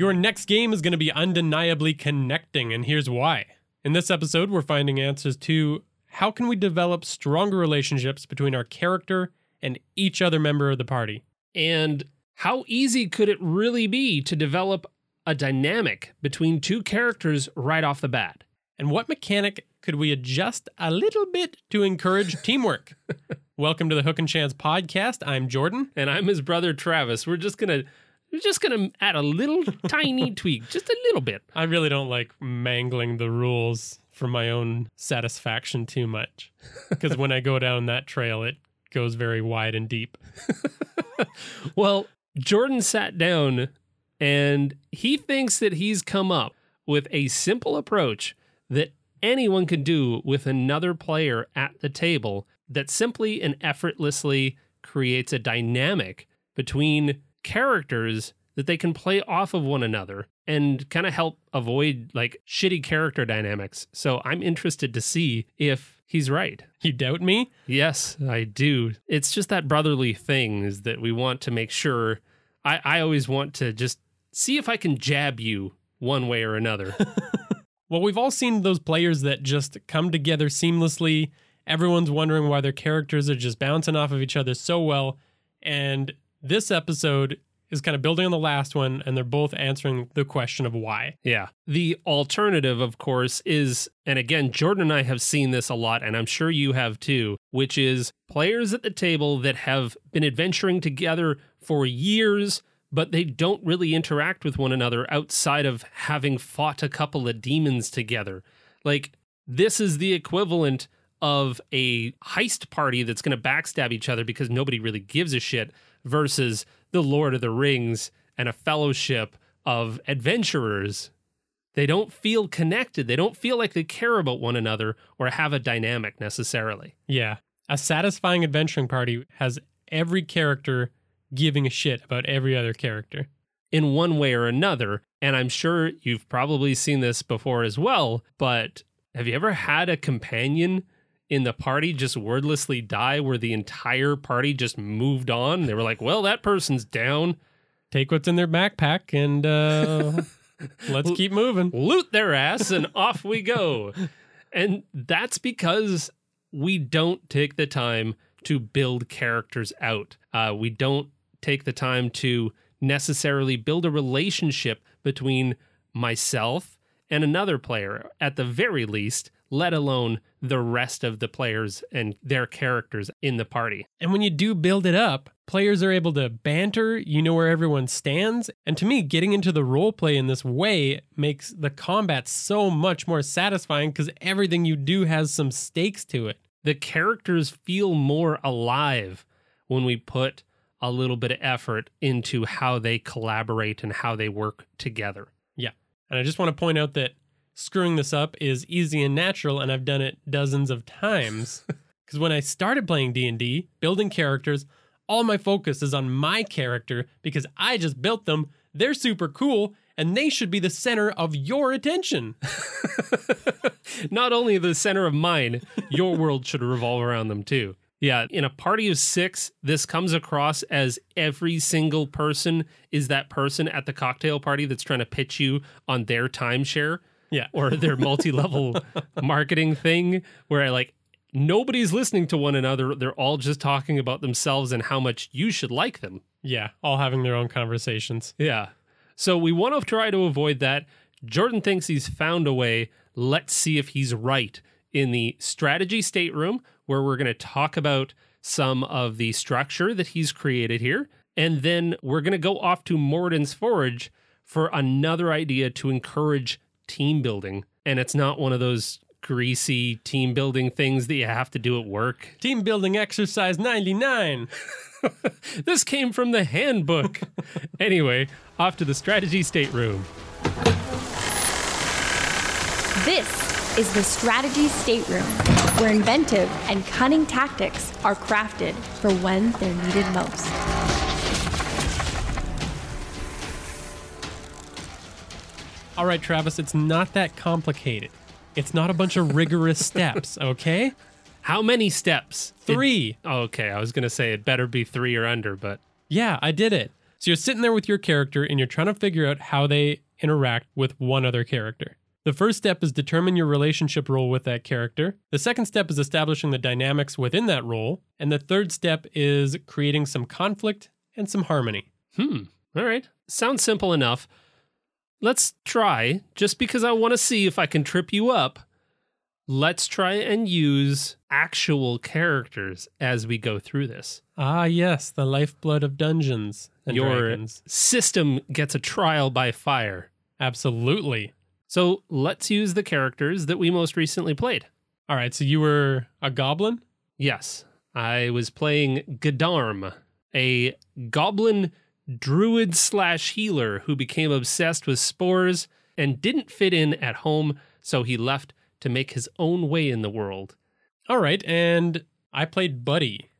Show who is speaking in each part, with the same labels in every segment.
Speaker 1: Your next game is going to be undeniably connecting, and here's why. In this episode, we're finding answers to how can we develop stronger relationships between our character and each other member of the party.
Speaker 2: And how easy could it really be to develop a dynamic between two characters right off the bat?
Speaker 1: And what mechanic could we adjust a little bit to encourage teamwork? Welcome to the Hook and Chance podcast. I'm Jordan.
Speaker 2: And I'm his brother Travis. We're just going to we're just going to add a little tiny tweak, just a little bit.
Speaker 1: I really don't like mangling the rules for my own satisfaction too much. Because when I go down that trail, it goes very wide and deep.
Speaker 2: well, Jordan sat down and he thinks that he's come up with a simple approach that anyone can do with another player at the table that simply and effortlessly creates a dynamic between characters that they can play off of one another and kind of help avoid like shitty character dynamics. So I'm interested to see if he's right.
Speaker 1: You doubt me?
Speaker 2: Yes, I do. It's just that brotherly thing is that we want to make sure. I, I always want to just see if I can jab you one way or another.
Speaker 1: well, we've all seen those players that just come together seamlessly. Everyone's wondering why their characters are just bouncing off of each other so well. And this episode is kind of building on the last one, and they're both answering the question of why.
Speaker 2: Yeah. The alternative, of course, is, and again, Jordan and I have seen this a lot, and I'm sure you have too, which is players at the table that have been adventuring together for years, but they don't really interact with one another outside of having fought a couple of demons together. Like, this is the equivalent of a heist party that's going to backstab each other because nobody really gives a shit versus the Lord of the Rings and a fellowship of adventurers. They don't feel connected. They don't feel like they care about one another or have a dynamic necessarily.
Speaker 1: Yeah. A satisfying adventuring party has every character giving a shit about every other character.
Speaker 2: In one way or another. And I'm sure you've probably seen this before as well, but have you ever had a companion in the party just wordlessly die where the entire party just moved on. They were like, well, that person's down.
Speaker 1: Take what's in their backpack and uh, let's keep moving.
Speaker 2: Loot their ass and off we go. And that's because we don't take the time to build characters out. Uh, we don't take the time to necessarily build a relationship between myself and another player, at the very least, let alone the rest of the players and their characters in the party.
Speaker 1: And when you do build it up, players are able to banter, you know where everyone stands. And to me, getting into the role play in this way makes the combat so much more satisfying because everything you do has some stakes to it.
Speaker 2: The characters feel more alive when we put a little bit of effort into how they collaborate and how they work together.
Speaker 1: Yeah. And I just want to point out that screwing this up is easy and natural and I've done it dozens of times. Cuz when I started playing D&D, building characters, all my focus is on my character because I just built them. They're super cool and they should be the center of your attention.
Speaker 2: Not only the center of mine, your world should revolve around them too. Yeah, in a party of six, this comes across as every single person is that person at the cocktail party that's trying to pitch you on their timeshare.
Speaker 1: Yeah.
Speaker 2: Or their multi level marketing thing where like nobody's listening to one another. They're all just talking about themselves and how much you should like them.
Speaker 1: Yeah. All having their own conversations.
Speaker 2: Yeah. So we want to try to avoid that. Jordan thinks he's found a way. Let's see if he's right in the strategy stateroom where we're going to talk about some of the structure that he's created here. And then we're going to go off to Moradin's Forge for another idea to encourage team building. And it's not one of those greasy team building things that you have to do at work.
Speaker 1: Team building exercise 99.
Speaker 2: this came from the handbook. anyway, off to the strategy stateroom.
Speaker 3: This is the Strategy Stateroom, where inventive and cunning tactics are crafted for when they're needed most.
Speaker 1: All right, Travis, it's not that complicated. It's not a bunch of rigorous steps, okay?
Speaker 2: How many steps? It-
Speaker 1: Three.
Speaker 2: okay, I was going to say it better be three or under, but
Speaker 1: Yeah, I did it. So you're sitting there with your character and you're trying to figure out how they interact with one other character. The first step is determine your relationship role with that character. The second step is establishing the dynamics within that role. And the third step is creating some conflict and some harmony.
Speaker 2: Hmm. All right. Sounds simple enough. Let's try, just because I want to see if I can trip you up. Let's try and use actual characters as we go through this.
Speaker 1: Ah, yes, the lifeblood of dungeons and
Speaker 2: Your
Speaker 1: dragons.
Speaker 2: system gets a trial by fire.
Speaker 1: Absolutely.
Speaker 2: So let's use the characters that we most recently played.
Speaker 1: All right, so you were a goblin?
Speaker 2: Yes, I was playing Gadarm, a goblin druid slash healer who became obsessed with spores and didn't fit in at home, so he left to make his own way in the world.
Speaker 1: All right, and I played Buddy,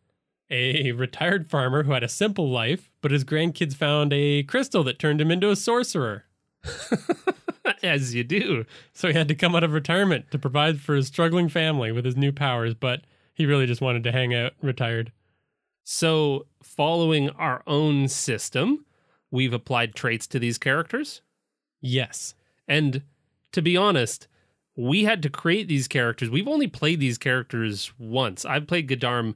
Speaker 1: a retired farmer who had a simple life, but his grandkids found a crystal that turned him into a sorcerer.
Speaker 2: As you do.
Speaker 1: So he had to come out of retirement to provide for his struggling family with his new powers, but he really just wanted to hang out retired.
Speaker 2: So, following our own system, we've applied traits to these characters.
Speaker 1: Yes.
Speaker 2: And to be honest, we had to create these characters. We've only played these characters once. I've played Gadarm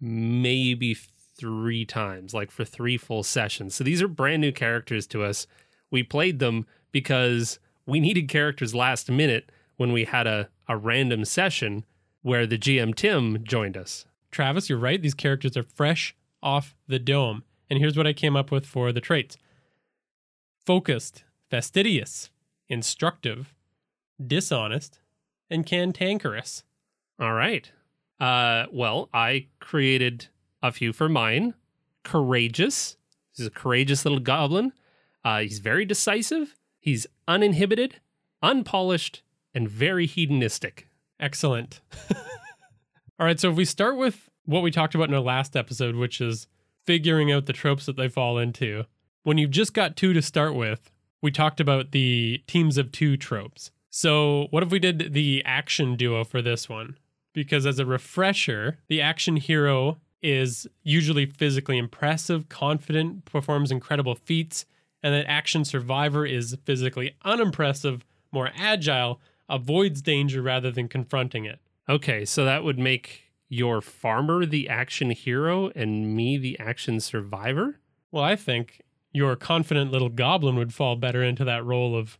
Speaker 2: maybe three times, like for three full sessions. So these are brand new characters to us. We played them because we needed characters last minute when we had a, a random session where the GM Tim joined us.
Speaker 1: Travis, you're right. These characters are fresh off the dome. And here's what I came up with for the traits focused, fastidious, instructive, dishonest, and cantankerous.
Speaker 2: All right. Uh, well, I created a few for mine. Courageous. He's a courageous little goblin. Uh, he's very decisive. He's uninhibited, unpolished, and very hedonistic.
Speaker 1: Excellent. All right, so if we start with what we talked about in our last episode, which is figuring out the tropes that they fall into, when you've just got two to start with, we talked about the teams of two tropes. So, what if we did the action duo for this one? Because as a refresher, the action hero is usually physically impressive, confident, performs incredible feats, and that action survivor is physically unimpressive, more agile, avoids danger rather than confronting it.
Speaker 2: Okay, so that would make your farmer the action hero and me the action survivor?
Speaker 1: Well, I think your confident little goblin would fall better into that role of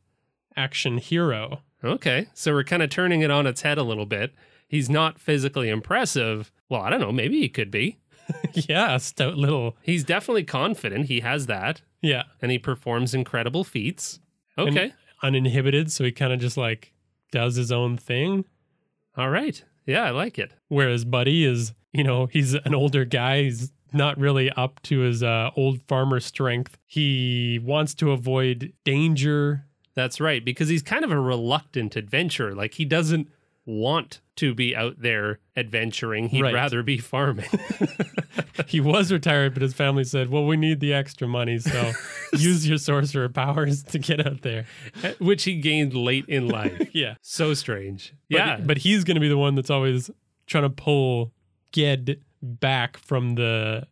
Speaker 1: action hero.
Speaker 2: Okay, so we're kind of turning it on its head a little bit. He's not physically impressive. Well, I don't know, maybe he could be.
Speaker 1: yeah, stout little.
Speaker 2: He's definitely confident. He has that.
Speaker 1: Yeah.
Speaker 2: And he performs incredible feats. Okay.
Speaker 1: And uninhibited, so he kind of just like does his own thing.
Speaker 2: All right. Yeah, I like it.
Speaker 1: Whereas Buddy is, you know, he's an older guy. He's not really up to his uh, old farmer strength. He wants to avoid danger.
Speaker 2: That's right, because he's kind of a reluctant adventurer. Like he doesn't want to be out there adventuring. He'd
Speaker 1: Right.
Speaker 2: rather be farming.
Speaker 1: he was retired, but his family said, well, we need the extra money, so use your sorcerer powers to get out there.
Speaker 2: Eh, which he gained late in life.
Speaker 1: Yeah.
Speaker 2: So strange.
Speaker 1: But,
Speaker 2: yeah.
Speaker 1: But he's going to be the one that's always trying to pull Ged back from the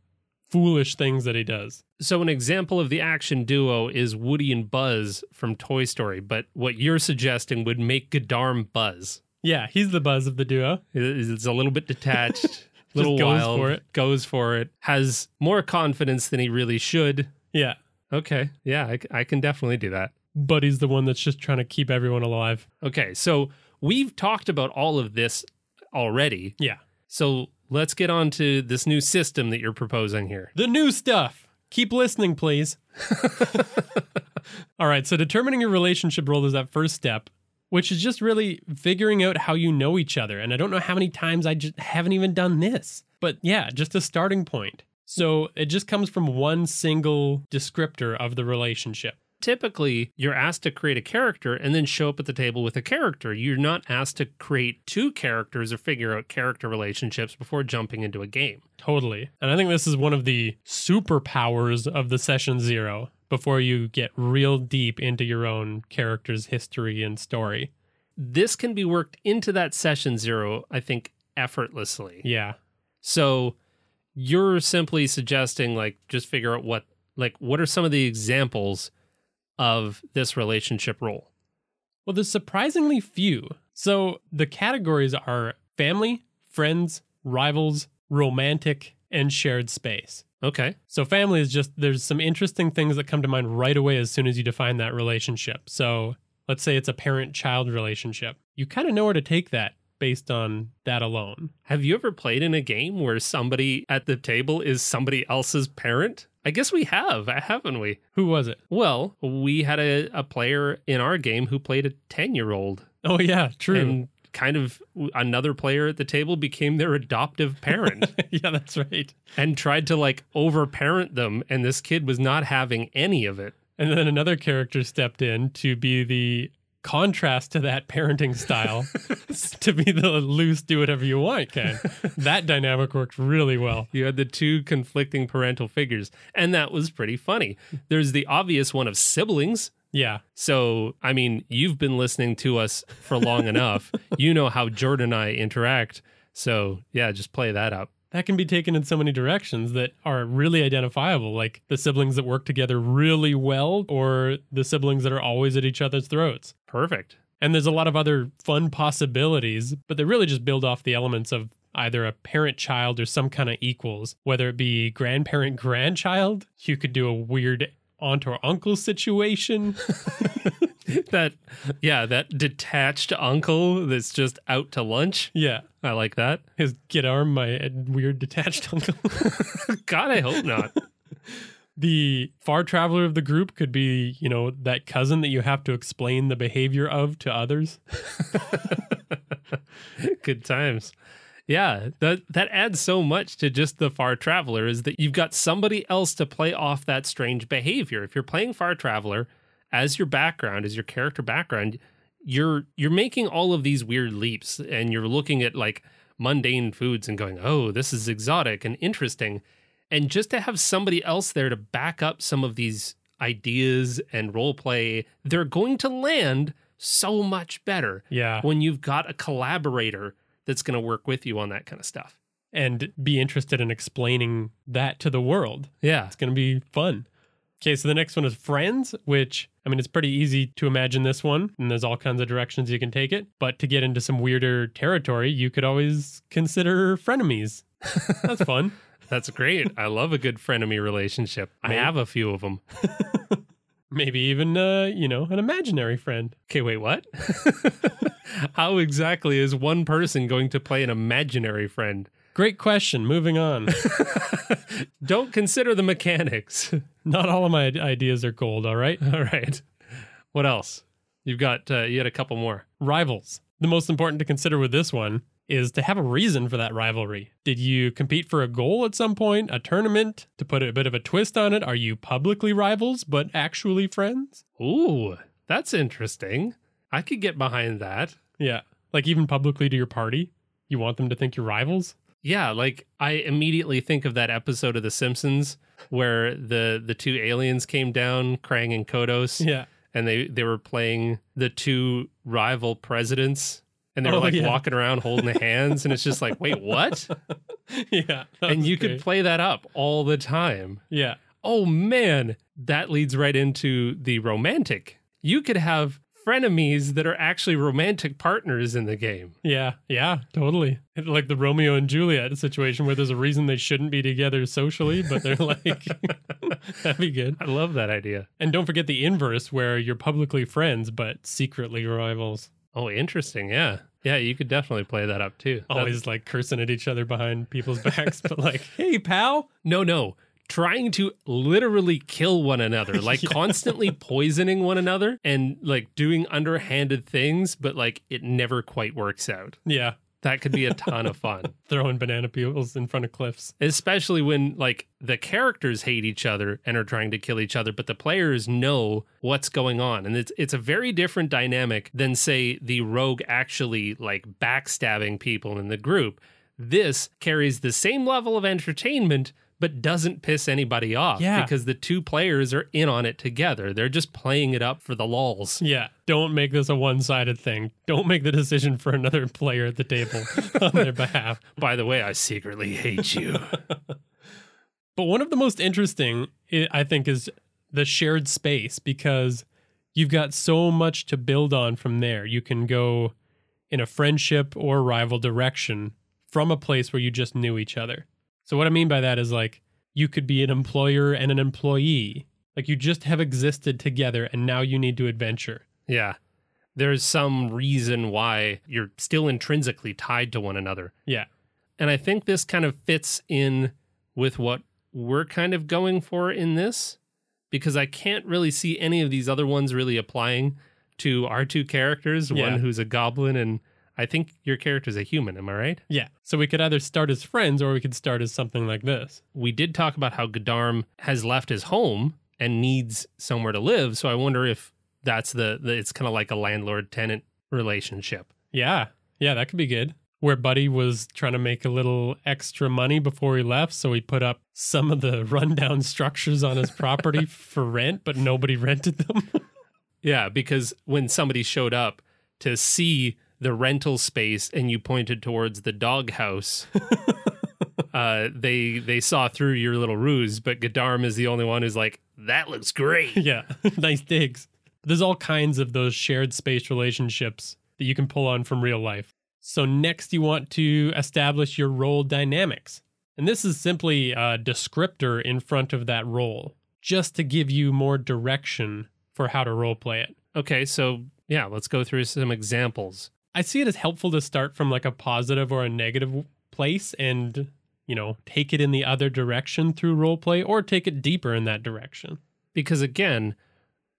Speaker 1: foolish things that he does.
Speaker 2: so an example of the action duo is Woody and Buzz from Toy Story, but what you're suggesting would make Gadarm Buzz.
Speaker 1: Yeah, he's the buzz of the duo.
Speaker 2: It's a little bit detached, a little
Speaker 1: goes
Speaker 2: wild,
Speaker 1: for it.
Speaker 2: goes for it, has more confidence than he really should.
Speaker 1: Yeah.
Speaker 2: Okay. Yeah, I, c- I can definitely do that.
Speaker 1: But he's the one that's just trying to keep everyone alive.
Speaker 2: Okay. So we've talked about all of this already.
Speaker 1: Yeah.
Speaker 2: So let's get on to this new system that you're proposing here.
Speaker 1: The new stuff. Keep listening, please. All right, so determining your relationship role is that first step, which is just really figuring out how you know each other. And I don't know how many times I just haven't even done this. But yeah, just a starting point. So it just comes from one single descriptor of the relationship.
Speaker 2: typically you're asked to create a character and then show up at the table with a character. You're not asked to create two characters or figure out character relationships before jumping into a game.
Speaker 1: Totally. And I think this is one of the superpowers of the session zero before you get real deep into your own character's history and story.
Speaker 2: This can be worked into that session zero, I think, effortlessly.
Speaker 1: Yeah.
Speaker 2: So you're simply suggesting like just figure out what like what are some of the examples of this relationship role?
Speaker 1: Well, there's surprisingly few. So the categories are family, friends, rivals, romantic, and shared space.
Speaker 2: Okay.
Speaker 1: So family is just there's some interesting things that come to mind right away as soon as you define that relationship. So let's say it's a parent-child relationship. You kind of know where to take that based on that alone.
Speaker 2: Have you ever played in a game where somebody at the table is somebody else's parent? I guess we have, uh, haven't we?
Speaker 1: Who was it?
Speaker 2: Well, we had a, a player in our game who played a 10 year old.
Speaker 1: Oh yeah, true.
Speaker 2: And kind of another player at the table became their adoptive parent
Speaker 1: yeah, that's right.
Speaker 2: and tried to like overparent them. And this kid was not having any of it.
Speaker 1: And then another character stepped in to be the contrast to that parenting style to be the loose do whatever you want kind that dynamic worked really well
Speaker 2: You had the two conflicting parental figures, and that was pretty funny. There's the obvious one of siblings.
Speaker 1: Yeah
Speaker 2: So, I mean, you've been listening to us for long enough. You know how Jordan and I interact. So, yeah, just play that up.
Speaker 1: that can be taken in so many directions that are really identifiable like the siblings that work together really well or the siblings that are always at each other's throats
Speaker 2: Perfect.
Speaker 1: and there's a lot of other fun possibilities but they really just build off the elements of either a parent child or some kind of equals whether it be grandparent grandchild you could do a weird aunt or uncle situation
Speaker 2: That, yeah, that detached uncle that's just out to lunch.
Speaker 1: yeah
Speaker 2: I like that.
Speaker 1: his get arm my uh, weird detached uncle
Speaker 2: God, I hope not.
Speaker 1: the far traveler of the group could be you know that cousin that you have to explain the behavior of to others
Speaker 2: Good times. Yeah, that that adds so much to just the far traveler is that you've got somebody else to play off that strange behavior. If you're playing far traveler as your background, as your character background, you're you're making all of these weird leaps and you're looking at like mundane foods and going, "Oh, this is exotic and interesting." And just to have somebody else there to back up some of these ideas and role play, they're going to land so much better
Speaker 1: yeah
Speaker 2: when you've got a collaborator that's going to work with you on that kind of stuff.
Speaker 1: and be interested in explaining that to the world
Speaker 2: Yeah.
Speaker 1: It's going to be fun. Okay, so the next one is Friends, which, I mean, it's pretty easy to imagine this one, and there's all kinds of directions you can take it. But to get into some weirder territory, you could always consider frenemies. That's fun.
Speaker 2: That's great. I love a good frenemy relationship. I have a few of them.
Speaker 1: Maybe even, uh, you know, an imaginary friend.
Speaker 2: Okay, wait, what? How exactly is one person going to play an imaginary friend?
Speaker 1: Great question. Moving on.
Speaker 2: Don't consider the mechanics.
Speaker 1: Not all of my ideas are gold, all right?
Speaker 2: All right. What else? You've got, uh, you had a couple more.
Speaker 1: Rivals. The most important to consider with this one is to have a reason for that rivalry. Did you compete for a goal at some point, a tournament? To put a bit of a twist on it, are you publicly rivals but actually friends?
Speaker 2: Ooh, that's interesting. I could get behind that.
Speaker 1: Yeah. Like even publicly to your party? You want them to think you're rivals?
Speaker 2: Yeah, like I immediately think of that episode of The Simpsons where the the two aliens came down, Kang and Kodos,
Speaker 1: Yeah.
Speaker 2: and they they were playing the two rival presidents, and they were
Speaker 1: Oh,
Speaker 2: like
Speaker 1: yeah.
Speaker 2: walking around holding the hands, and it's just like, wait, what?
Speaker 1: yeah.
Speaker 2: and you could play that up all the time.
Speaker 1: Yeah.
Speaker 2: Oh man, that leads right into the romantic. You could have frenemies that are actually romantic partners in the game.
Speaker 1: Yeah. Yeah. Totally. Like the Romeo and Juliet situation where there's a reason they shouldn't be together socially, but they're like, that'd be good.
Speaker 2: I love that idea.
Speaker 1: And don't forget the inverse where you're publicly friends but secretly rivals.
Speaker 2: Oh, interesting. Yeah. Yeah, you could definitely play that up too.
Speaker 1: Always like cursing at each other behind people's backs, but like, hey, pal.
Speaker 2: no, no. Trying to literally kill one another, like
Speaker 1: Yeah.
Speaker 2: constantly poisoning one another and like doing underhanded things, but like it never quite works out.
Speaker 1: Yeah.
Speaker 2: That could be a ton of fun.
Speaker 1: Throwing banana peels in front of cliffs.
Speaker 2: especially when like the characters hate each other and are trying to kill each other but the players know what's going on and it's it's a very different dynamic than say the rogue actually like backstabbing people in the group this carries the same level of entertainment but doesn't piss anybody off
Speaker 1: Yeah.
Speaker 2: because the two players are in on it together they're just playing it up for the lulls
Speaker 1: Yeah. Don't make this a one sided thing. Don't make the decision for another player at the table on their behalf.
Speaker 2: by the way i secretly hate you
Speaker 1: But one of the most interesting, I I think, is the shared space because you've got so much to build on from there. You can go in a friendship or rival direction from a place where you just knew each other. So, what I mean by that is like you could be an employer and an employee. Like you just have existed together and now you need to adventure.
Speaker 2: yeah there's some reason why you're still intrinsically tied to one another
Speaker 1: Yeah.
Speaker 2: And I think this kind of fits in with what we're kind of going for in this because I can't really see any of these other ones really applying to our two characters,
Speaker 1: Yeah.
Speaker 2: one who's a goblin and I think your character's a human, am I right?
Speaker 1: Yeah. So we could either start as friends or we could start as something like this.
Speaker 2: We did talk about how Godarm has left his home and needs somewhere to live, so I wonder if that's the, the it's kind of like a landlord tenant relationship.
Speaker 1: Yeah. Yeah, that could be good. Where Buddy was trying to make a little extra money before he left, so he put up some of the rundown structures on his property for rent, but nobody rented them.
Speaker 2: Yeah, because when somebody showed up to see the rental space and you pointed towards the doghouse, uh, they they saw through your little ruse. But Godarm is the only one who's like, "That looks great."
Speaker 1: yeah. nice digs. There's all kinds of those shared space relationships that you can pull on from real life. So, next, you want to establish your role dynamics. And this is simply a descriptor in front of that role, just to give you more direction for how to role play it.
Speaker 2: Okay, so yeah, let's go through some examples.
Speaker 1: I see it as helpful to start from like a positive or a negative place and, you know, take it in the other direction through role play or take it deeper in that direction.
Speaker 2: because again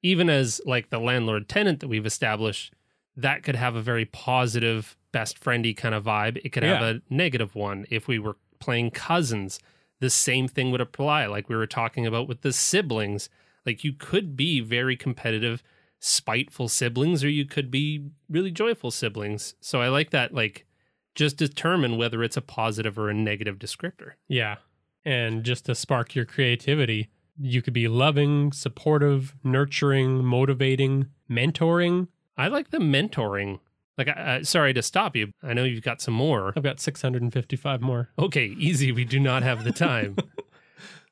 Speaker 2: even as like the landlord tenant that we've established that could have a very positive best friendy kind of vibe. It could have a negative one. If we were playing cousins the same thing would apply like we were talking about with the siblings. Like you could be very competitive spiteful siblings or you could be really joyful siblings so i like that like just determine whether it's a positive or a negative descriptor
Speaker 1: Yeah. And just to spark your creativity, you could be loving, supportive, nurturing, motivating, mentoring.
Speaker 2: i like the mentoring like I, I, sorry to stop you i know you've got some more
Speaker 1: I've got 655 more.
Speaker 2: Okay, easy. We do not have the time.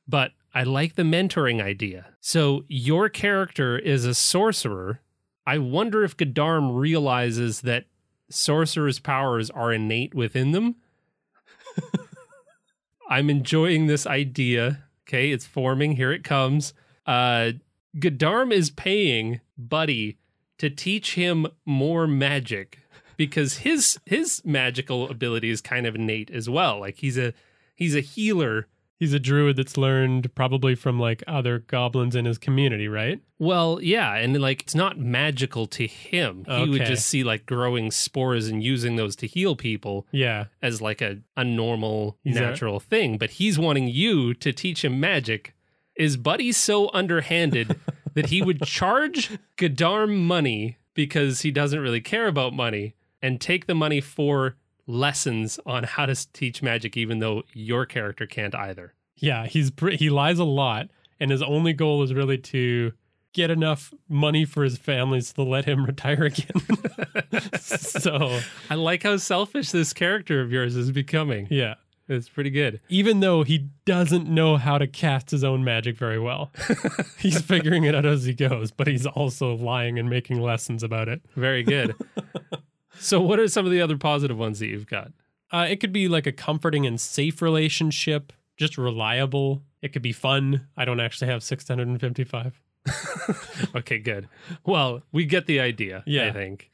Speaker 2: but I like the mentoring idea. So your character is a sorcerer. I wonder if Godarm realizes that sorcerer's powers are innate within them. I'm enjoying this idea. Okay, it's forming. Here it comes. Uh Godarm is paying Buddy to teach him more magic because his his magical ability is kind of innate as well. Like he's a he's a healer.
Speaker 1: He's a druid that's learned probably from like other goblins in his community, right?
Speaker 2: Well, yeah, and like it's not magical to him. He would just see like growing spores and using those to heal people
Speaker 1: Yeah.
Speaker 2: as like a, a normal
Speaker 1: He's a-
Speaker 2: natural thing. But he's wanting you to teach him magic. Is Buddy so underhanded that he would charge Godarm money because he doesn't really care about money and take the money for lessons on how to teach magic, even though your character can't either?
Speaker 1: Yeah, he's he lies a lot and his only goal is really to get enough money for his families to let him retire again. so,
Speaker 2: I like how selfish this character of yours is becoming.
Speaker 1: yeah.
Speaker 2: It's pretty good.
Speaker 1: even though he doesn't know how to cast his own magic very well. he's figuring it out as he goes, but he's also lying and making lessons about it.
Speaker 2: Very good. So, what are some of the other positive ones that you've got?
Speaker 1: Uh, it could be like a comforting and safe relationship, just reliable. It could be fun. I don't actually have 655.
Speaker 2: Okay, good. Well, we get the idea,
Speaker 1: Yeah.
Speaker 2: I think.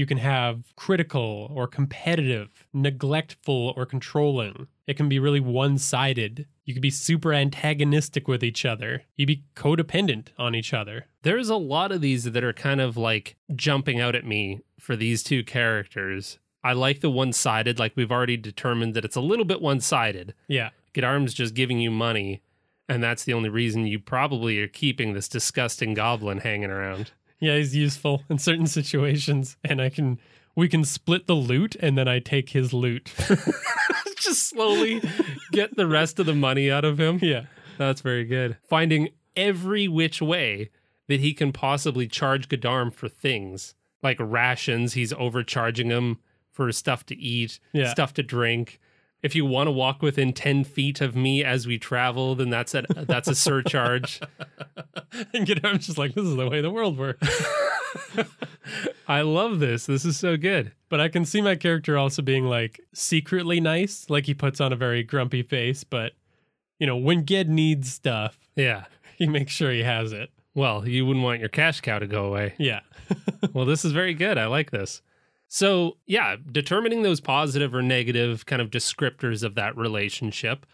Speaker 1: You can have critical or competitive, neglectful or controlling. It can be really one sided. You could be super antagonistic with each other. You'd be codependent on each other.
Speaker 2: There's a lot of these that are kind of like jumping out at me for these two characters. I like the one sided. Like we've already determined that it's a little bit one sided.
Speaker 1: Yeah.
Speaker 2: Gedarm's just giving you money, and that's the only reason you probably are keeping this disgusting goblin hanging around.
Speaker 1: Yeah, he's useful in certain situations, and I can we can split the loot, and then I take his loot.
Speaker 2: just slowly get the rest of the money out of him.
Speaker 1: yeah,
Speaker 2: That's very good. Finding every which way that he can possibly charge Gedarm for things like rations. He's overcharging him for stuff to eat,
Speaker 1: Yeah.
Speaker 2: stuff to drink. If you want to walk within ten feet of me as we travel, then that's a that's a surcharge.
Speaker 1: And Ged, I'm just like, this is the way the world works.
Speaker 2: I love this. This is so good.
Speaker 1: But I can see my character also being like secretly nice, like he puts on a very grumpy face, but you know, when Ged needs stuff,
Speaker 2: Yeah.
Speaker 1: he makes sure he has it.
Speaker 2: Well, you wouldn't want your cash cow to go away.
Speaker 1: Yeah.
Speaker 2: well, this is very good. I like this. So, yeah, determining those positive or negative kind of descriptors of that relationship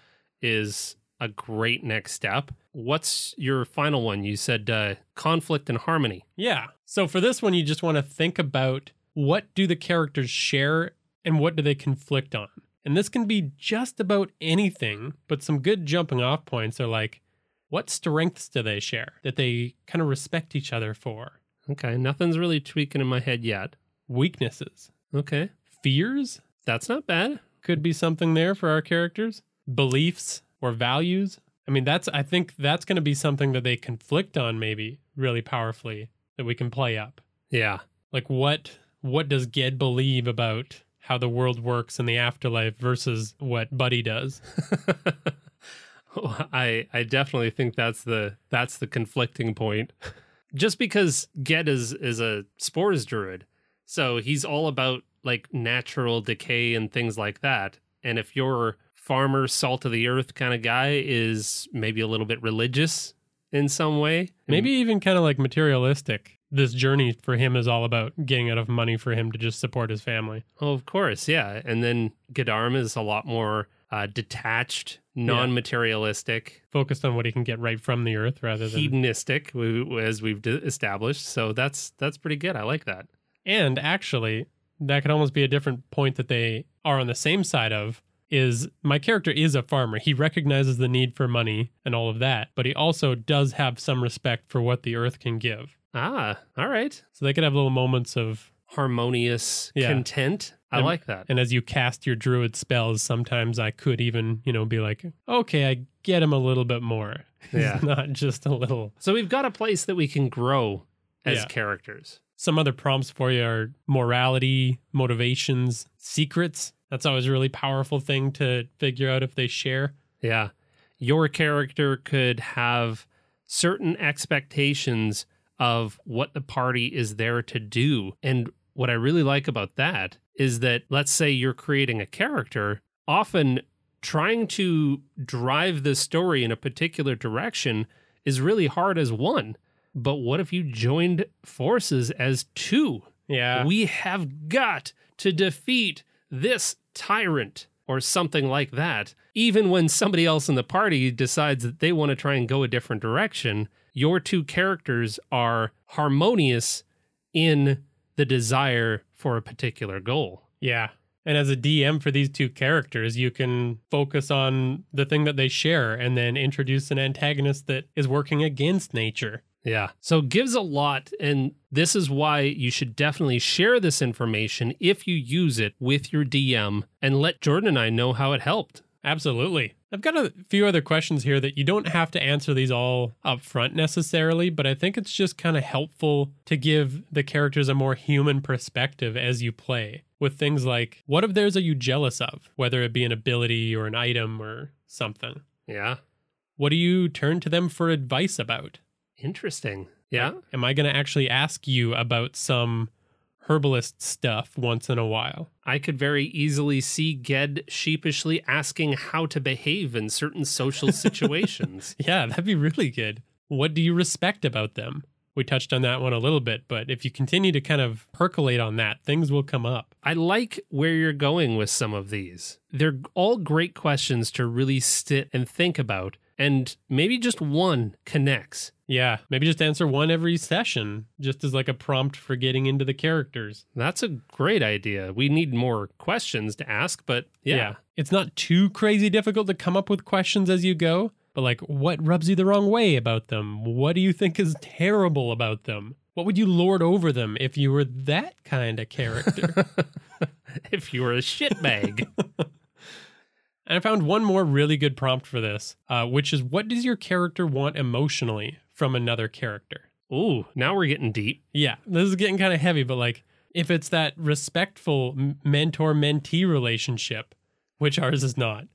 Speaker 2: is a great next step. What's your final one? You said uh, conflict and harmony.
Speaker 1: Yeah. So for this one, you just want to think about what do the characters share and what do they conflict on? And this can be just about anything, but some good jumping off points are like, what strengths do they share that they kind of respect each other for?
Speaker 2: Okay, nothing's really tweaking in my head yet.
Speaker 1: Weaknesses,
Speaker 2: Okay,
Speaker 1: fears
Speaker 2: that's not bad.
Speaker 1: could be something there for our characters, beliefs or values. I mean, that's, I think that's going to be something that they conflict on maybe really powerfully that we can play up.
Speaker 2: Yeah.
Speaker 1: like what what does Ged believe about how the world works in the afterlife versus what Buddy does?
Speaker 2: I I definitely think that's the that's the conflicting point. Just because Ged is is a spores druid, so he's all about like natural decay and things like that. And if your farmer salt of the earth kind of guy is maybe a little bit religious in some way,
Speaker 1: Maybe even kind of like materialistic. This journey for him is all about getting enough money for him to just support his family.
Speaker 2: Oh, of course, yeah. And then Gedarm is a lot more uh, detached, non-materialistic.
Speaker 1: Focused on what he can get right from the earth rather than
Speaker 2: hedonistic as we've established so that's that's pretty good i like that
Speaker 1: And actually, that could almost be a different point that they are on the same side of is my character is a farmer. He recognizes the need for money and all of that, but he also does have some respect for what the earth can give.
Speaker 2: ah all right
Speaker 1: So they could have little moments of
Speaker 2: harmonious
Speaker 1: Yeah.
Speaker 2: content i
Speaker 1: And-
Speaker 2: like that
Speaker 1: and as you cast your druid spells, sometimes I could even, you know, be like, okay, I get him a little bit more.
Speaker 2: Yeah.
Speaker 1: Not just a little.
Speaker 2: so we've got a place that we can grow as
Speaker 1: Yeah.
Speaker 2: characters
Speaker 1: Some other prompts for you are morality, motivations, secrets. That's always a really powerful thing to figure out if they share.
Speaker 2: yeah your character could have certain expectations of what the party is there to do and what i really like about that is that let's say you're creating a character often trying to drive the story in a particular direction is really hard as one. But what if you joined forces as two?
Speaker 1: Yeah.
Speaker 2: We have got to defeat this tyrant or something like that. Even when somebody else in the party decides that they want to try and go a different direction, your two characters are harmonious in the desire for a particular goal.
Speaker 1: Yeah. And as a DM for these two characters, you can focus on the thing that they share and then introduce an antagonist that is working against nature.
Speaker 2: Yeah. So it gives a lot. And this is why you should definitely share this information if you use it with your DM and let Jordan and I know how it helped.
Speaker 1: Absolutely. I've got a few other questions here that you don't have to answer these all up front necessarily, but I think it's just kind of helpful to give the characters a more human perspective as you play. With things like, what of theirs are you jealous of? Whether it be an ability or an item or something.
Speaker 2: Yeah.
Speaker 1: What do you turn to them for advice about?
Speaker 2: Interesting. Yeah.
Speaker 1: Am I going to actually ask you about some herbalist stuff once in a while?
Speaker 2: I could very easily see Ged sheepishly asking how to behave in certain social situations.
Speaker 1: Yeah, that'd be really good. What do you respect about them? We touched on that one a little bit, but if you continue to kind of percolate on that, things will come up.
Speaker 2: I like where you're going with some of these. They're all great questions to really sit and think about, and maybe just one connects.
Speaker 1: Yeah, maybe just answer one every session, just as like a prompt for getting into the characters.
Speaker 2: That's a great idea. We need more questions to ask, but yeah.
Speaker 1: It's not too crazy difficult to come up with questions as you go, but like, what rubs you the wrong way about them? What do you think is terrible about them? What would you lord over them if you were that kind of character?
Speaker 2: if you were a shitbag.
Speaker 1: And I found one more really good prompt for this, uh, which is what does your character want emotionally from another character?
Speaker 2: Ooh, now we're getting deep.
Speaker 1: Yeah, this is getting kind of heavy, but like if it's that respectful mentor mentee relationship, which ours is not,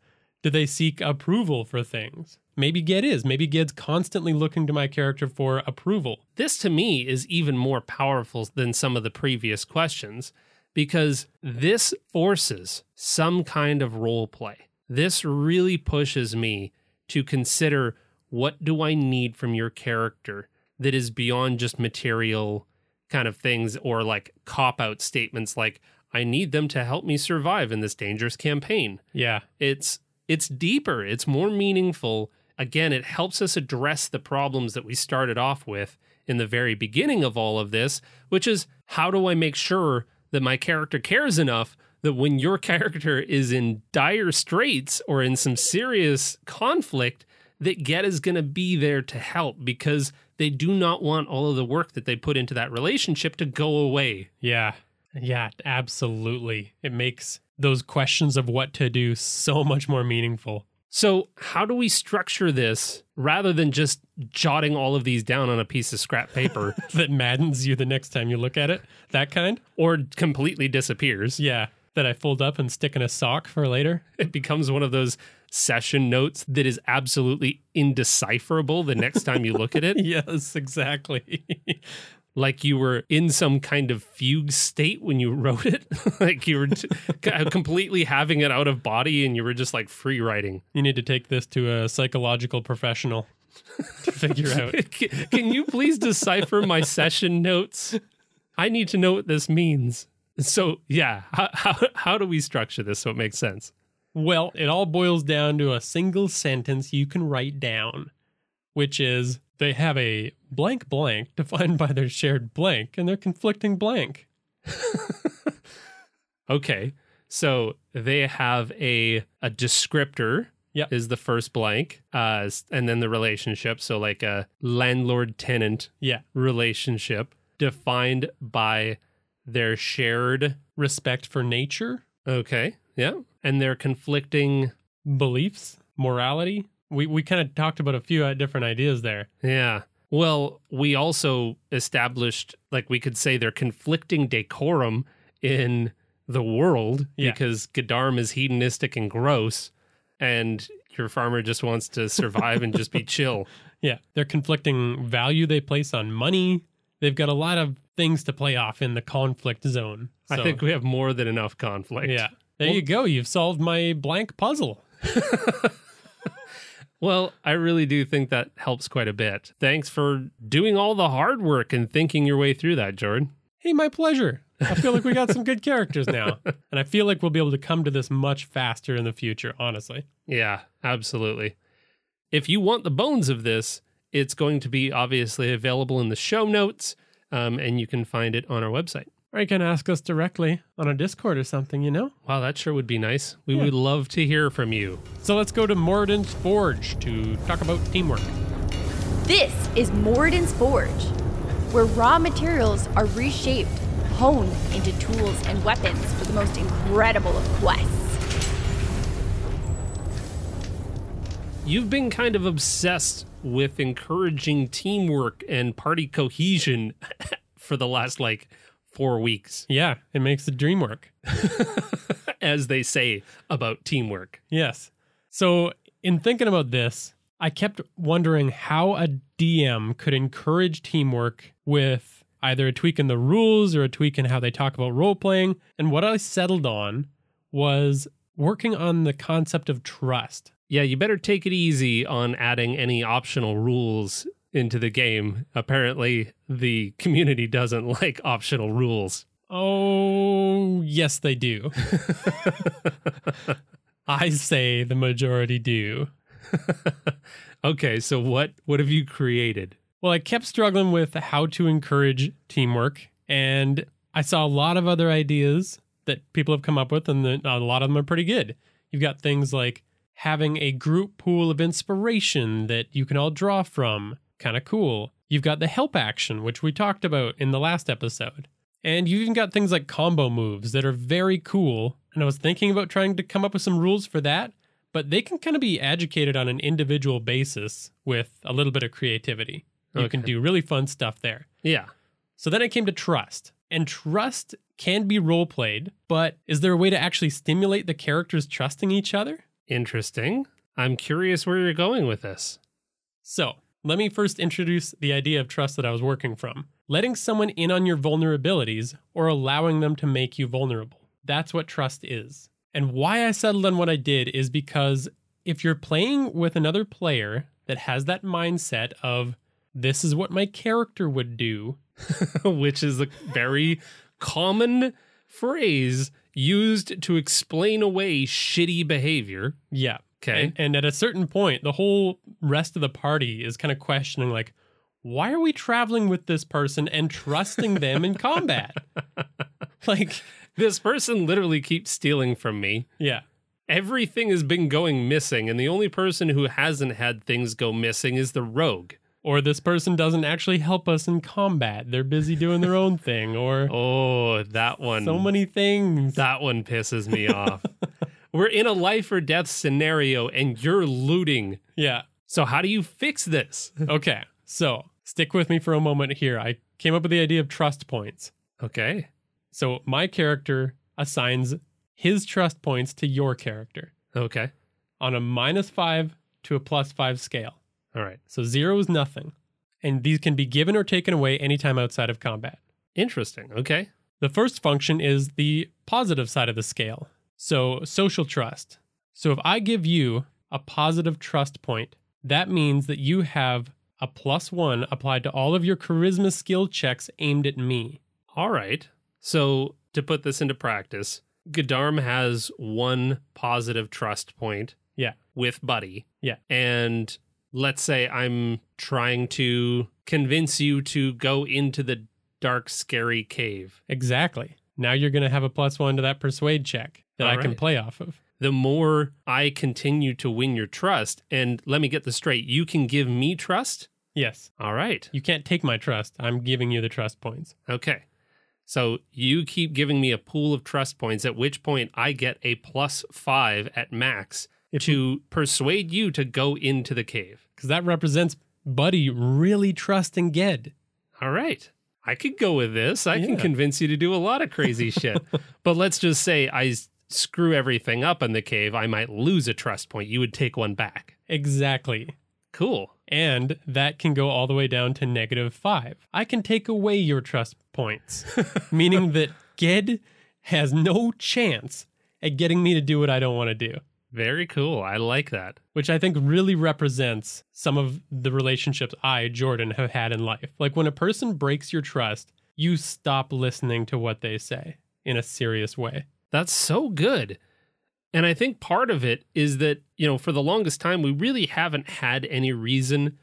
Speaker 1: do they seek approval for things? Maybe Ged is. Maybe Ged's constantly looking to my character for approval.
Speaker 2: This to me is even more powerful than some of the previous questions because this forces some kind of role play. This really pushes me to consider what do I need from your character that is beyond just material kind of things or like cop out statements like I need them to help me survive in this dangerous campaign.
Speaker 1: Yeah.
Speaker 2: It's it's deeper, it's more meaningful. Again, it helps us address the problems that we started off with in the very beginning of all of this, which is how do I make sure that my character cares enough that when your character is in dire straits or in some serious conflict, that Get is going to be there to help because they do not want all of the work that they put into that relationship to go away.
Speaker 1: Yeah. Yeah, absolutely. It makes those questions of what to do so much more meaningful.
Speaker 2: So, how do we structure this rather than just jotting all of these down on a piece of scrap paper
Speaker 1: that maddens you the next time you look at it? That kind?
Speaker 2: or completely disappears?
Speaker 1: Yeah. That I fold up and stick in a sock for later.
Speaker 2: It becomes one of those session notes that is absolutely indecipherable the next time you look at it.
Speaker 1: yes, exactly.
Speaker 2: like you were in some kind of fugue state when you wrote it. like you were t- completely having it out of body and you were just like free writing.
Speaker 1: you need to take this to a psychological professional to figure out.
Speaker 2: Can can you please decipher my session notes? I need to know what this means. So, yeah, how, how, how do we structure this so it makes sense?
Speaker 1: Well, it all boils down to a single sentence you can write down, which is they have a blank blank defined by their shared blank and their conflicting blank.
Speaker 2: Okay. So they have a a descriptor
Speaker 1: Yep.
Speaker 2: is the first blank. Uh and then the relationship. So like a landlord tenant
Speaker 1: Yeah.
Speaker 2: relationship defined by their shared
Speaker 1: Respect for nature,
Speaker 2: okay. Yeah. And their conflicting
Speaker 1: beliefs, morality. We, we kind of talked about a few uh, different ideas there.
Speaker 2: yeah. Well, we also established like we could say their conflicting decorum in the world
Speaker 1: Yeah.
Speaker 2: because Gadarm is hedonistic and gross and your farmer just wants to survive and just be chill.
Speaker 1: Yeah. Their conflicting value they place on money. They've got a lot of things to play off in the conflict zone.
Speaker 2: I think we have more than enough conflict.
Speaker 1: Yeah. There
Speaker 2: Well-
Speaker 1: you go. You've solved my blank puzzle.
Speaker 2: Well, I really do think that helps quite a bit. Thanks for doing all the hard work and thinking your way through that, Jordan.
Speaker 1: Hey, my pleasure. I feel like we got some good characters now. And I feel like we'll be able to come to this much faster in the future, honestly.
Speaker 2: Yeah, absolutely. If you want the bones of this, it's going to be obviously available in the show notes, um, and you can find it on our website.
Speaker 1: Or you can ask us directly on a Discord or something, you know?
Speaker 2: Wow, that sure would be nice. We
Speaker 1: Yeah.
Speaker 2: would love to hear from you.
Speaker 1: So let's go to Moradin's Forge to talk about teamwork.
Speaker 3: This is Moradin's Forge, where raw materials are reshaped, honed into tools and weapons for the most incredible of quests.
Speaker 2: You've been kind of obsessed with encouraging teamwork and party cohesion for the last like four weeks,
Speaker 1: Yeah, it makes the dream work.
Speaker 2: as they say about teamwork.
Speaker 1: Yes. So, in thinking about this, I kept wondering how a DM could encourage teamwork with either a tweak in the rules or a tweak in how they talk about role playing. And what I settled on was working on the concept of trust.
Speaker 2: Yeah, you better take it easy on adding any optional rules into the game. Apparently, the community doesn't like optional rules.
Speaker 1: Oh, yes, they do. I say the majority do.
Speaker 2: okay, so what what have you created?
Speaker 1: Well, I kept struggling with how to encourage teamwork, and I saw a lot of other ideas that people have come up with, and a lot of them are pretty good. You've got things like having a group pool of inspiration that you can all draw from, kind of cool. You've got the help action, which we talked about in the last episode. And you've even got things like combo moves that are very cool. And I was thinking about trying to come up with some rules for that, but they can kind of be educated on an individual basis with a little bit of creativity. You can do really fun stuff there.
Speaker 2: Yeah.
Speaker 1: So then I came to trust. And trust can be role played, but is there a way to actually stimulate the characters trusting each other?
Speaker 2: Interesting. I'm curious where you're going with this.
Speaker 1: So, let me first introduce the idea of trust that I was working from. Letting someone in on your vulnerabilities or allowing them to make you vulnerable. That's what trust is. And why I settled on what I did is because if you're playing with another player that has that mindset of, this is what my character would do,
Speaker 2: which is a very common phrase used to explain away shitty behavior.
Speaker 1: yeah.
Speaker 2: Okay.
Speaker 1: And, and at a certain point, the whole rest of the party is kind of questioning, like, why are we traveling with this person and trusting them in combat? Like,
Speaker 2: This person literally keeps stealing from me.
Speaker 1: yeah.
Speaker 2: Everything has been going missing, and the only person who hasn't had things go missing is the rogue.
Speaker 1: Or this person doesn't actually help us in combat. They're busy doing their own thing, or
Speaker 2: Oh, that one.
Speaker 1: so many things.
Speaker 2: That one pisses me off. We're in a life or death scenario, and you're looting.
Speaker 1: Yeah.
Speaker 2: So, how do you fix this?
Speaker 1: Okay. So stick with me for a moment here. I came up with the idea of trust points.
Speaker 2: Okay.
Speaker 1: So my character assigns his trust points to your character
Speaker 2: Okay.
Speaker 1: on a minus five to a plus five scale.
Speaker 2: All right.
Speaker 1: So zero is nothing. And these can be given or taken away anytime outside of combat.
Speaker 2: Interesting. Okay.
Speaker 1: The first function is the positive side of the scale. So, social trust. So, if I give you a positive trust point, that means that you have a plus one applied to all of your charisma skill checks aimed at me.
Speaker 2: All right. So, to put this into practice, Godarm has one positive trust point
Speaker 1: Yeah.
Speaker 2: with Buddy.
Speaker 1: Yeah.
Speaker 2: And let's say I'm trying to convince you to go into the dark, scary cave.
Speaker 1: Exactly. Now you're going to have a plus one to that persuade check that
Speaker 2: All
Speaker 1: I can play off of.
Speaker 2: The more I continue to win your trust, and let me get this straight, you can give me trust?
Speaker 1: Yes.
Speaker 2: All right.
Speaker 1: You can't take my trust. I'm giving you the trust points.
Speaker 2: Okay. So you keep giving me a pool of trust points, at which point I get a plus five at max
Speaker 1: If
Speaker 2: to persuade you to go into the cave.
Speaker 1: Because that represents Buddy really trusting Ged.
Speaker 2: All right. I could go with this. I can convince you to do a lot of crazy shit. But let's just say I screw everything up in the cave. I might lose a trust point. You would take one back.
Speaker 1: Exactly.
Speaker 2: Cool.
Speaker 1: And that can go all the way down to negative five. I can take away your trust points, meaning that Ged has no chance at getting me to do what I don't want to do,
Speaker 2: Very cool. I like that.
Speaker 1: which I think really represents some of the relationships I, Jordan, have had in life. Like when a person breaks your trust, you stop listening to what they say in a serious way.
Speaker 2: That's so good. And I think part of it is that, you know, for the longest time, we really haven't had any reason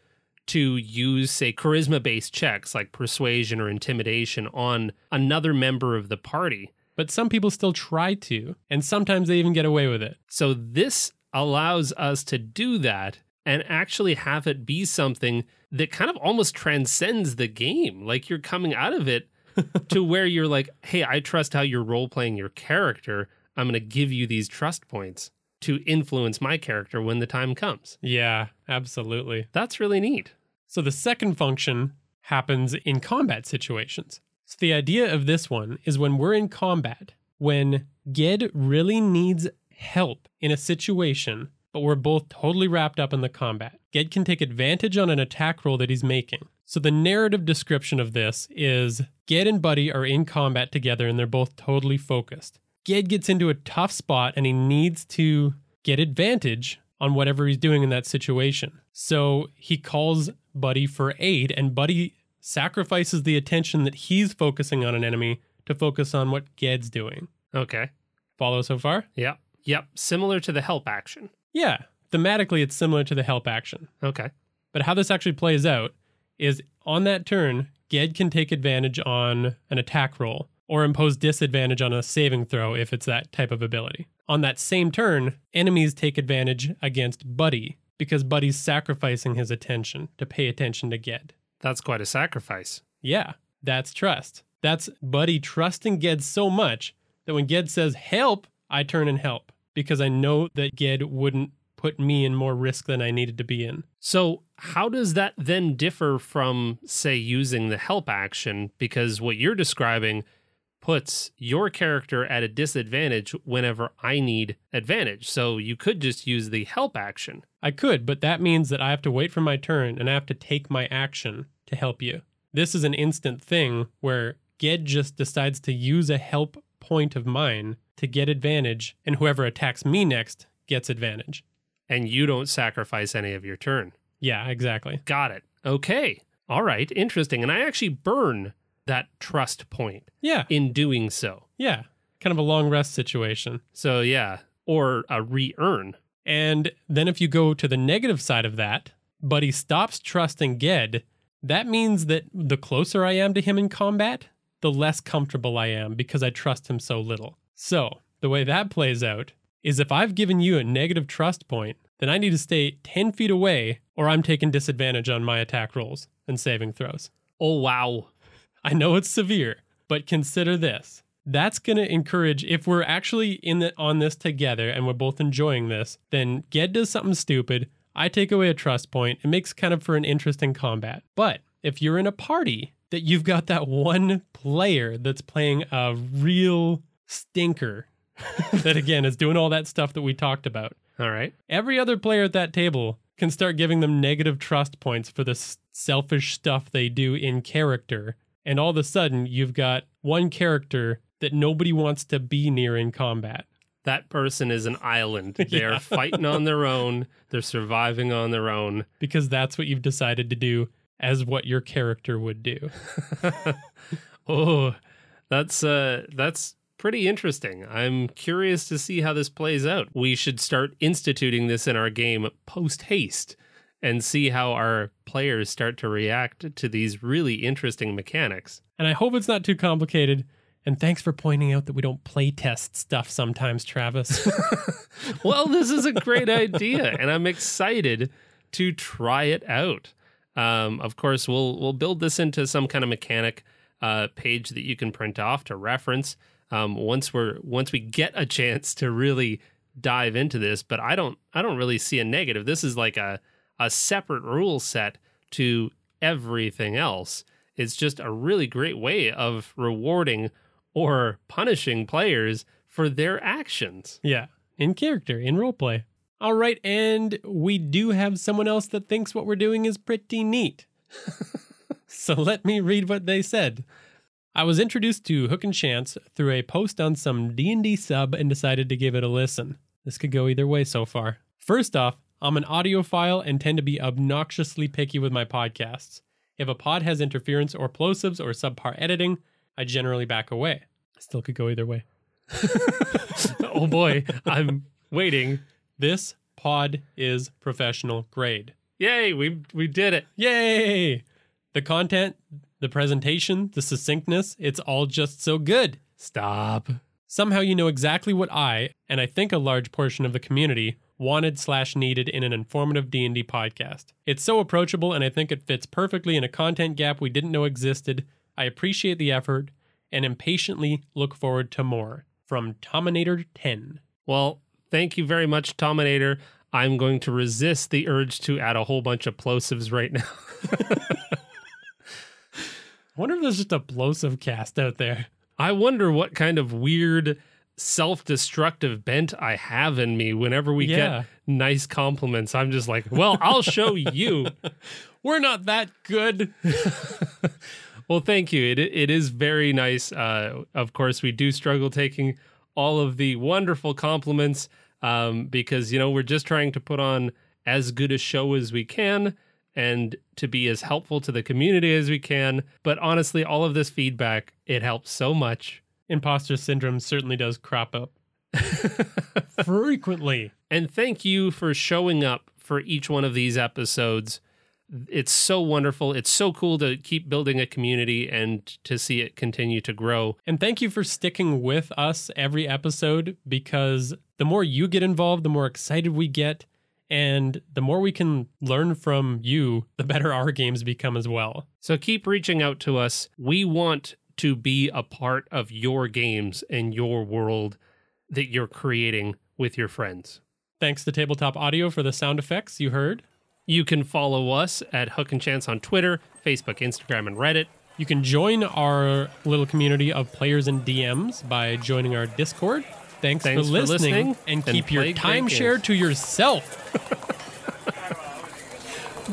Speaker 2: to use, say, charisma based checks like persuasion or intimidation on another member of the party.
Speaker 1: But some people still try to, and sometimes they even get away with it.
Speaker 2: So this allows us to do that and actually have it be something that kind of almost transcends the game. Like you're coming out of it to where you're like, hey, I trust how you're role playing your character. I'm going to give you these trust points to influence my character when the time comes.
Speaker 1: Yeah, absolutely.
Speaker 2: That's really neat.
Speaker 1: So the second function happens in combat situations. So the idea of this one is when we're in combat, when Ged really needs help in a situation, but we're both totally wrapped up in the combat. Ged can take advantage on an attack roll that he's making. So the narrative description of this is Ged and Buddy are in combat together and they're both totally focused. Ged gets into a tough spot and he needs to get advantage on whatever he's doing in that situation. So he calls Buddy for aid, and Buddy sacrifices the attention that he's focusing on an enemy to focus on what Ged's doing.
Speaker 2: Okay.
Speaker 1: Follow so far?
Speaker 2: Yep. Yep. Similar to the help action.
Speaker 1: Yeah. Thematically, it's similar to the help action.
Speaker 2: Okay.
Speaker 1: But how this actually plays out is on that turn, Ged can take advantage on an attack roll or impose disadvantage on a saving throw if it's that type of ability. On that same turn, enemies take advantage against Buddy because Buddy's sacrificing his attention to pay attention to Ged.
Speaker 2: That's quite a sacrifice.
Speaker 1: Yeah, that's trust. That's Buddy trusting Ged so much that when Ged says help, I turn and help because I know that Ged wouldn't put me in more risk than I needed to be in.
Speaker 2: So, how does that then differ from, say, using the help action? Because what you're describing puts your character at a disadvantage whenever I need advantage. So, you could just use the help action.
Speaker 1: I could, but that means that I have to wait for my turn and I have to take my action to help you. This is an instant thing where Ged just decides to use a help point of mine to get advantage, and whoever attacks me next gets advantage.
Speaker 2: And you don't sacrifice any of your turn.
Speaker 1: Yeah, exactly.
Speaker 2: Got it. Okay. All right. Interesting. And I actually burn that trust point
Speaker 1: Yeah,
Speaker 2: in doing so.
Speaker 1: yeah. Kind of a long rest situation.
Speaker 2: So, yeah. Or a re earn.
Speaker 1: And then if you go to the negative side of that, but he stops trusting Ged, that means that the closer I am to him in combat, the less comfortable I am because I trust him so little. So, the way that plays out is if I've given you a negative trust point, then I need to stay 10 feet away or I'm taking disadvantage on my attack rolls and saving throws.
Speaker 2: Oh, wow.
Speaker 1: I know it's severe, but consider this. That's going to encourage if we're actually in the, on this together and we're both enjoying this, then Ged does something stupid, I take away a trust point, it makes kind of for an interesting combat. But if you're in a party that you've got that one player that's playing a real stinker that again is doing all that stuff that we talked about.
Speaker 2: All right.
Speaker 1: Every other player at that table can start giving them negative trust points for the selfish stuff they do in character. And all of a sudden, you've got one character that nobody wants to be near in combat.
Speaker 2: That person is an island. They're
Speaker 1: Yeah.
Speaker 2: fighting on their own, they're surviving on their own.
Speaker 1: because that's what you've decided to do as what your character would do.
Speaker 2: oh, that's uh that's pretty interesting. I'm curious to see how this plays out. We should start instituting this in our game post haste and see how our players start to react to these really interesting mechanics.
Speaker 1: And I hope it's not too complicated. And thanks for pointing out that we don't play test stuff sometimes, Travis.
Speaker 2: well, this is a great idea, and I'm excited to try it out. Um, of course, we'll we'll build this into some kind of mechanic uh, page that you can print off to reference um, once we're once we get a chance to really dive into this. But I don't I don't really see a negative. This is like a a separate rule set to everything else. It's just a really great way of rewarding or punishing players for their actions.
Speaker 1: Yeah, in character, in roleplay. All right, and we do have someone else that thinks what we're doing is pretty neat. so let me read what they said. I was introduced to Hook and Chance through a post on some D&D sub and decided to give it a listen. This could go either way so far. First off, I'm an audiophile and tend to be obnoxiously picky with my podcasts. If a pod has interference or plosives or subpar editing, I generally back away. Still could go either way.
Speaker 2: oh boy, I'm waiting.
Speaker 1: This pod is professional grade.
Speaker 2: Yay, we we did it.
Speaker 1: Yay! The content, the presentation, the succinctness, it's all just so good.
Speaker 2: Stop.
Speaker 1: Somehow you know exactly what I, and I think a large portion of the community, wanted slash needed in an informative D&D podcast. It's so approachable and I think it fits perfectly in a content gap we didn't know existed. I appreciate the effort and impatiently look forward to more. From Tominator 10.
Speaker 2: Well, thank you very much, Tominator. I'm going to resist the urge to add a whole bunch of plosives right now.
Speaker 1: I wonder if there's just a plosive cast out there.
Speaker 2: I wonder what kind of weird self-destructive bent I have in me whenever we
Speaker 1: Yeah.
Speaker 2: get nice compliments. I'm just like, well, I'll show you.
Speaker 1: We're not that good.
Speaker 2: Well, thank you. It it is very nice. Uh, of course, we do struggle taking all of the wonderful compliments um, because you know we're just trying to put on as good a show as we can and to be as helpful to the community as we can. But honestly, all of this feedback it helps so much.
Speaker 1: Imposter syndrome certainly does crop up frequently.
Speaker 2: And thank you for showing up for each one of these episodes. it's so wonderful. It's so cool to keep building a community and to see it continue to grow.
Speaker 1: And thank you for sticking with us every episode because the more you get involved, the more excited we get. And the more we can learn from you, the better our games become as well.
Speaker 2: So keep reaching out to us. We want to be a part of your games and your world that you're creating with your friends.
Speaker 1: Thanks to Tabletop Audio for the sound effects you heard.
Speaker 2: You can follow us at Hook and Chance on Twitter, Facebook, Instagram, and Reddit.
Speaker 1: You can join our little community of players and DMs by joining our Discord. Thanks,
Speaker 2: Thanks
Speaker 1: for,
Speaker 2: for
Speaker 1: listening,
Speaker 2: listening,
Speaker 1: and
Speaker 2: and
Speaker 1: keep your timeshare to yourself.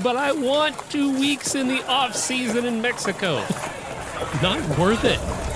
Speaker 2: But I want two weeks in the off season in Mexico.
Speaker 1: Not worth it.